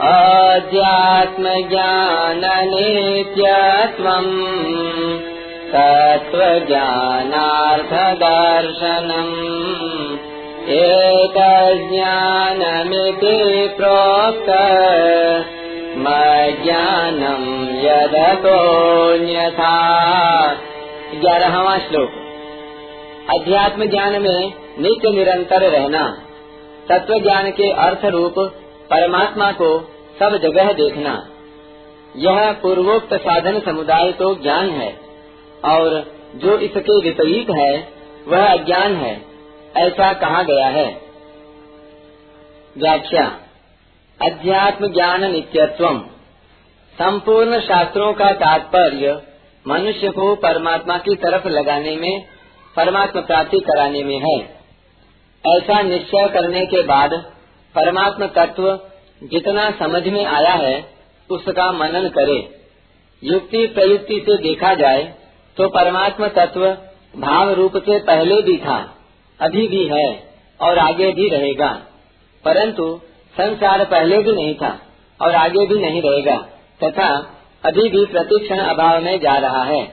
अध्यात्मज्ञाननित्यत्वम् तत्त्वज्ञानार्थदर्शनम् एतज्ज्ञानमिति प्रोक्त मज्ञानम् यदतोऽन्यथा ग्यारहवा श्लोक। अध्यात्म ज्ञान में नित्य निरंतर रहना। तत्व ज्ञान के अर्थ रूप परमात्मा को सब जगह देखना। यह पूर्वोक्त साधन समुदाय तो ज्ञान है, और जो इसके विपरीत है, वह अज्ञान है, ऐसा कहा गया है। व्याख्या अध्यात्म ज्ञान नित्यत्व संपूर्ण शास्त्रों का तात्पर्य, मनुष्य को परमात्मा की तरफ़ लगाने में परमात्मा प्राप्ति कराने में है। ऐसा निश्चय करने के बाद परमात्मा तत्व जितना समझ में आया है, उसका मनन करे। युक्ति प्रयुक्ति से देखा जाए तो परमात्मा तत्व भाव रूप से पहले भी था, अभी भी है और आगे भी रहेगा। परंतु संसार पहले भी नहीं था और आगे भी नहीं रहेगा, तथा अभी भी प्रतिक्षण अभाव में जा रहा है।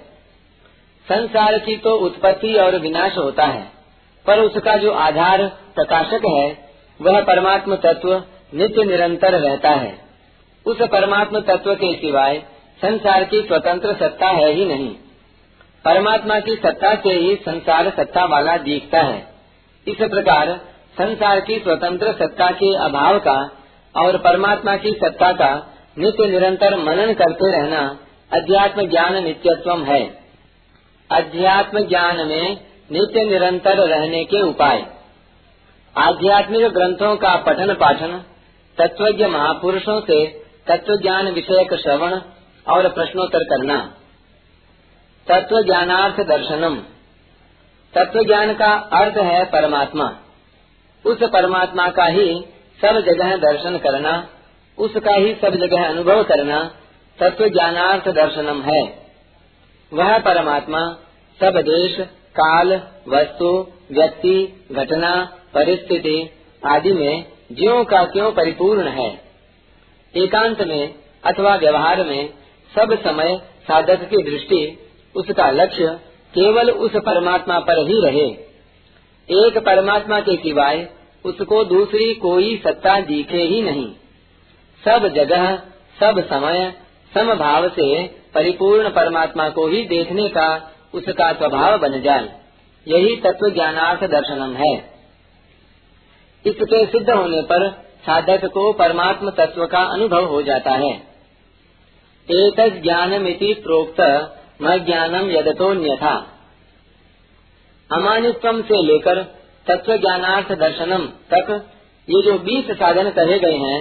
संसार की तो उत्पत्ति और विनाश होता है, पर उसका जो आधार प्रकाशक है वह परमात्म तत्व नित्य निरंतर रहता है। उस परमात्म तत्व के सिवाय संसार की स्वतंत्र सत्ता है ही नहीं। परमात्मा की सत्ता से ही संसार सत्ता वाला दिखता है। इस प्रकार संसार की स्वतंत्र सत्ता के अभाव का और परमात्मा की सत्ता का नित्य निरंतर मनन करते रहना अध्यात्म ज्ञान नित्यत्व है। अध्यात्म ज्ञान में नित्य निरंतर रहने के उपाय। आध्यात्मिक ग्रंथों का पठन पाठन, तत्वज्ञ महापुरुषों से तत्व ज्ञान विषयक श्रवण और प्रश्नोत्तर करना। तत्व ज्ञानार्थ दर्शनम। तत्व ज्ञान का अर्थ है परमात्मा। उस परमात्मा का ही सब जगह दर्शन करना, उसका ही सब जगह अनुभव करना तत्व ज्ञानार्थ दर्शनम है। वह परमात्मा सब देश, काल, वस्तु, व्यक्ति, घटना परिस्थिति आदि में ज्यो का क्यों परिपूर्ण है? एकांत में अथवा व्यवहार में सब समय साधक की दृष्टि, उसका लक्ष्य केवल उस परमात्मा पर ही रहे। एक परमात्मा के सिवाय उसको दूसरी कोई सत्ता दिखे ही नहीं। सब जगह, सब समय, समभाव से परिपूर्ण परमात्मा को ही देखने का उसका स्वभाव बन जाए। यही तत्व ज्ञानार्थ दर्शनम है। इसके सिद्ध होने पर साधक को परमात्म तत्व का अनुभव हो जाता है। एक ज्ञानमिति प्रोक्त, न ज्ञानम यदतोन्यथा अमानित्व से लेकर तत्व ज्ञानार्थ दर्शनम तक ये जो बीस साधन कहे गए हैं,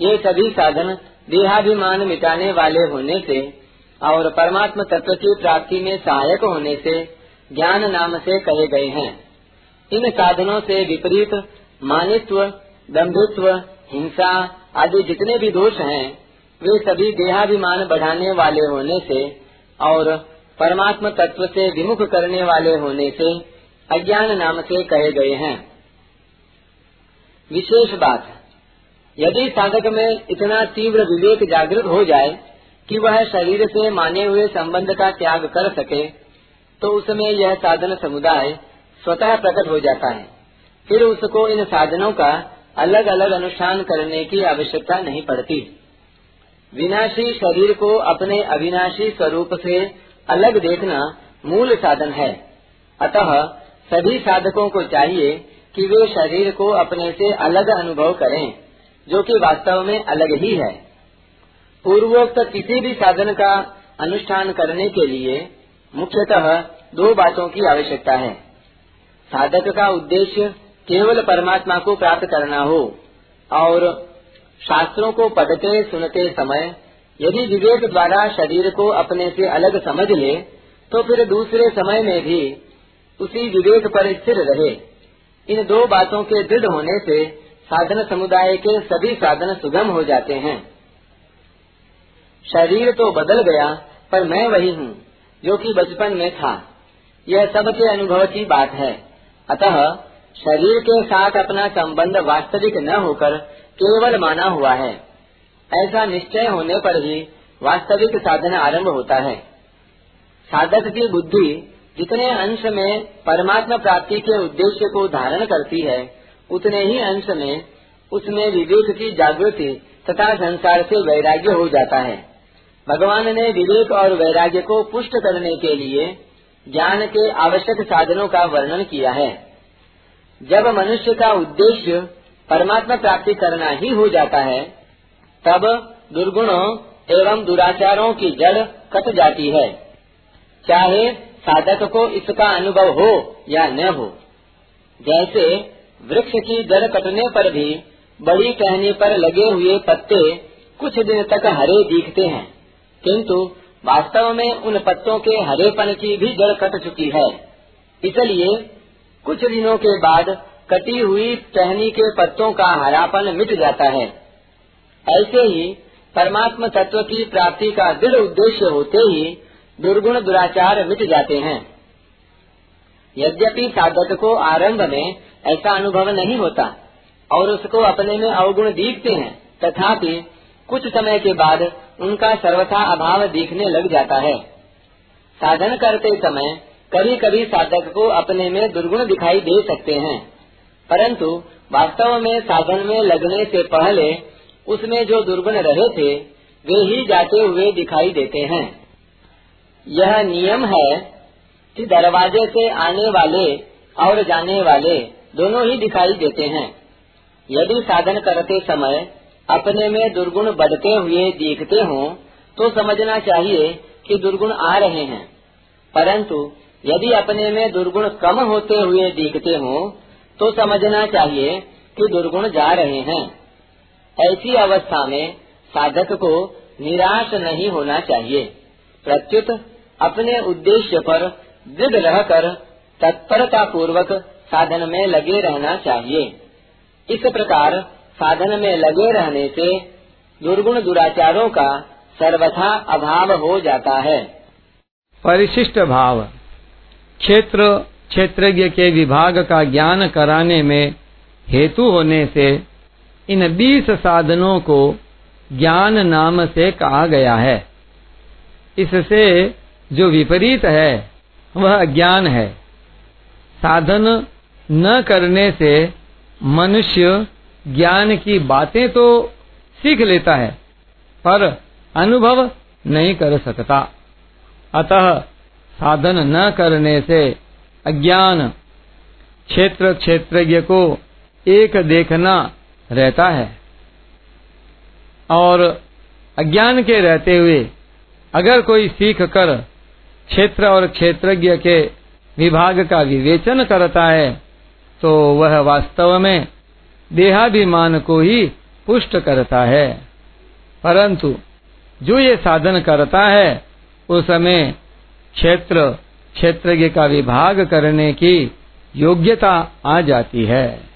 ये सभी साधन देहाभिमान मिटाने वाले होने से और परमात्म तत्व की प्राप्ति में सहायक होने से ज्ञान नाम से कहे गए हैं। इन साधनों से विपरीत मानित्व दम्भित्व हिंसा आदि जितने भी दोष हैं, वे सभी देहाभिमान बढ़ाने वाले होने से और परमात्म तत्व से विमुख करने वाले होने से अज्ञान नाम से कहे गए हैं। विशेष बात, यदि साधक में इतना तीव्र विवेक जागृत हो जाए कि वह शरीर से माने हुए संबंध का त्याग कर सके तो उसमें यह साधन समुदाय स्वतः प्रकट हो जाता है। फिर उसको इन साधनों का अलग अलग अनुष्ठान करने की आवश्यकता नहीं पड़ती। विनाशी शरीर को अपने अविनाशी स्वरूप से अलग देखना मूल साधन है। अतः सभी साधकों को चाहिए कि वे शरीर को अपने से अलग अनुभव करें, जो कि वास्तव में अलग ही है। पूर्वोक्त किसी भी साधन का अनुष्ठान करने के लिए मुख्यतः दो बातों की आवश्यकता है। साधक का उद्देश्य केवल परमात्मा को प्राप्त करना हो और शास्त्रों को पढ़ते सुनते समय यदि विवेक द्वारा शरीर को अपने से अलग समझ ले तो फिर दूसरे समय में भी उसी विवेक पर स्थिर रहे। इन दो बातों के दृढ़ होने से साधन समुदाय के सभी साधन सुगम हो जाते हैं। शरीर तो बदल गया, पर मैं वही हूँ, जो कि बचपन में था। यह सबके अनुभव की बात है। अतः शरीर के साथ अपना संबंध वास्तविक न होकर केवल माना हुआ है। ऐसा निश्चय होने पर ही वास्तविक साधन आरंभ होता है। साधक की बुद्धि जितने अंश में परमात्मा प्राप्ति के उद्देश्य को धारण करती है, उतने ही अंश में उसमें विवेक की जागृति तथा संसार से वैराग्य हो जाता है। भगवान ने विवेक और वैराग्य को पुष्ट करने के लिए ज्ञान के आवश्यक साधनों का वर्णन किया है। जब मनुष्य का उद्देश्य परमात्मा प्राप्ति करना ही हो जाता है, तब दुर्गुणों एवं दुराचारों की जड़ कट जाती है, चाहे साधक को इसका अनुभव हो या न हो। जैसे वृक्ष की जड़ कटने पर भी बड़ी टहनी पर लगे हुए पत्ते कुछ दिन तक हरे दिखते हैं, किंतु वास्तव में उन पत्तों के हरेपन की भी जड़ कट चुकी है। इसलिए कुछ दिनों के बाद कटी हुई टहनी के पत्तों का हरापन मिट जाता है। ऐसे ही परमात्मा तत्व की प्राप्ति का दृढ़ उद्देश्य होते ही दुर्गुण दुराचार मिट जाते हैं। यद्यपि साधक को आरंभ में ऐसा अनुभव नहीं होता और उसको अपने में अवगुण दिखते हैं, तथापि कुछ समय के बाद उनका सर्वथा अभाव दिखने लग जाता है। साधन करते समय कभी कभी साधक को अपने में दुर्गुण दिखाई दे सकते हैं। परंतु वास्तव में साधन में लगने से पहले उसमें जो दुर्गुण रहे थे, वे ही जाते हुए दिखाई देते हैं। यह नियम है कि दरवाजे से आने वाले और जाने वाले दोनों ही दिखाई देते हैं। यदि साधन करते समय अपने में दुर्गुण बढ़ते हुए दिखते हों तो समझना चाहिए कि दुर्गुण आ रहे हैं। परंतु यदि अपने में दुर्गुण कम होते हुए दिखते हों तो समझना चाहिए कि दुर्गुण जा रहे हैं। ऐसी अवस्था में साधक को निराश नहीं होना चाहिए। प्रत्युत अपने उद्देश्य पर दृढ़ रहकर तत्परता पूर्वक साधन में लगे रहना चाहिए। इस प्रकार साधन में लगे रहने से दुर्गुण दुराचारों का सर्वथा अभाव हो जाता है। परिशिष्ट भाव। क्षेत्र, क्षेत्रज्ञ के विभाग का ज्ञान कराने में हेतु होने से इन बीस साधनों को ज्ञान नाम से कहा गया है। इससे जो विपरीत है, वह अज्ञान है। साधन न करने से मनुष्य ज्ञान की बातें तो सीख लेता है, पर अनुभव नहीं कर सकता। अतः साधन न करने से अज्ञान क्षेत्र क्षेत्रज्ञ को एक देखना रहता है। और अज्ञान के रहते हुए अगर कोई सीख कर क्षेत्र और क्षेत्रज्ञ के विभाग का विवेचन करता है तो वह वास्तव में देहाभिमान को ही पुष्ट करता है। परंतु जो ये साधन करता है, उस समय क्षेत्र क्षेत्रज्ञ का विभाग करने की योग्यता आ जाती है।